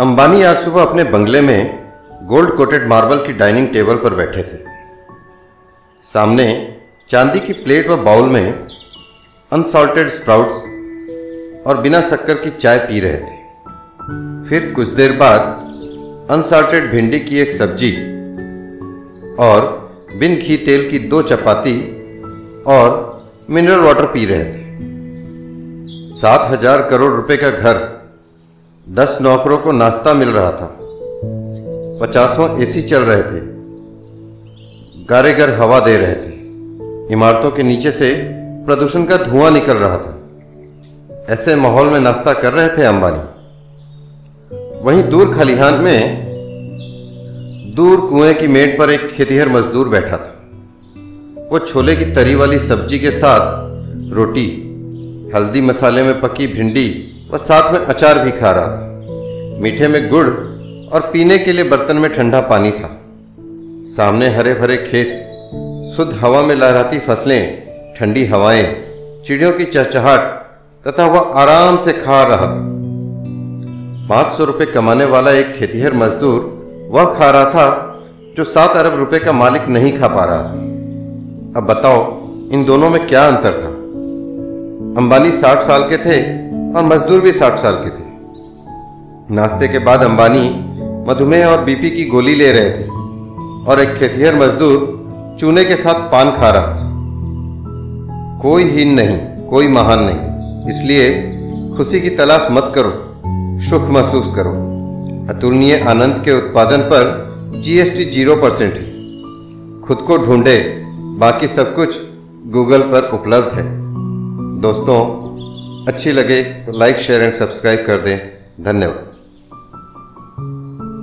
अंबानी आज सुबह अपने बंगले में गोल्ड कोटेड मार्बल की डाइनिंग टेबल पर बैठे थे। सामने चांदी की प्लेट व बाउल में अनसॉल्टेड स्प्राउट्स और बिना शक्कर की चाय पी रहे थे। फिर कुछ देर बाद अनसॉल्टेड भिंडी की एक सब्ज़ी और बिन घी तेल की दो चपाती और मिनरल वाटर पी रहे थे। सात हज़ार करोड़ रुपए का घर दस नौकरों को नाश्ता मिल रहा था। पचासों एसी चल रहे थे। गारे घर हवा दे रहे थे। इमारतों के नीचे से प्रदूषण का धुआँ निकल रहा था। ऐसे माहौल में नाश्ता कर रहे थे अंबानी। वहीं दूर खलिहान में दूर कुएँ की मेट पर एक खेतिहर मजदूर बैठा था। वो छोले की तरी वाली सब्ज़ी के साथ रोटी, हल्दी मसाले में पकी भिंडी व साथ में अचार भी खा रहा था। मीठे में गुड़ और पीने के लिए बर्तन में ठंडा पानी था। सामने हरे भरे खेत, शुद्ध हवा में लहराती फ़सलें, ठंडी हवाएँ, चिड़ियों की चहचहाट तथा वह आराम से खा रहा था। पाँच सौ रुपये कमाने वाला एक खेतीहर मजदूर वह खा रहा था जो सात अरब रुपए का मालिक नहीं खा पा रहा अब बताओ, इन दोनों में क्या अंतर था? अंबानी साठ साल के थे और मजदूर भी साठ साल के थे। नाश्ते के बाद अंबानी मधुमेह और बीपी की गोली ले रहे थे और एक खेतिहर मजदूर चूने के साथ पान खा रहा था। कोई हीन नहीं, कोई महान नहीं। इसलिए खुशी की तलाश मत करो, सुख महसूस करो। अतुलनीय आनंद के उत्पादन पर जीएसटी ज़ीरो परसेंट है। खुद को ढूंढे, बाकी सब कुछ गूगल पर उपलब्ध है। दोस्तों, अच्छी लगे तो लाइक शेयर एंड सब्सक्राइब कर दें। धन्यवाद।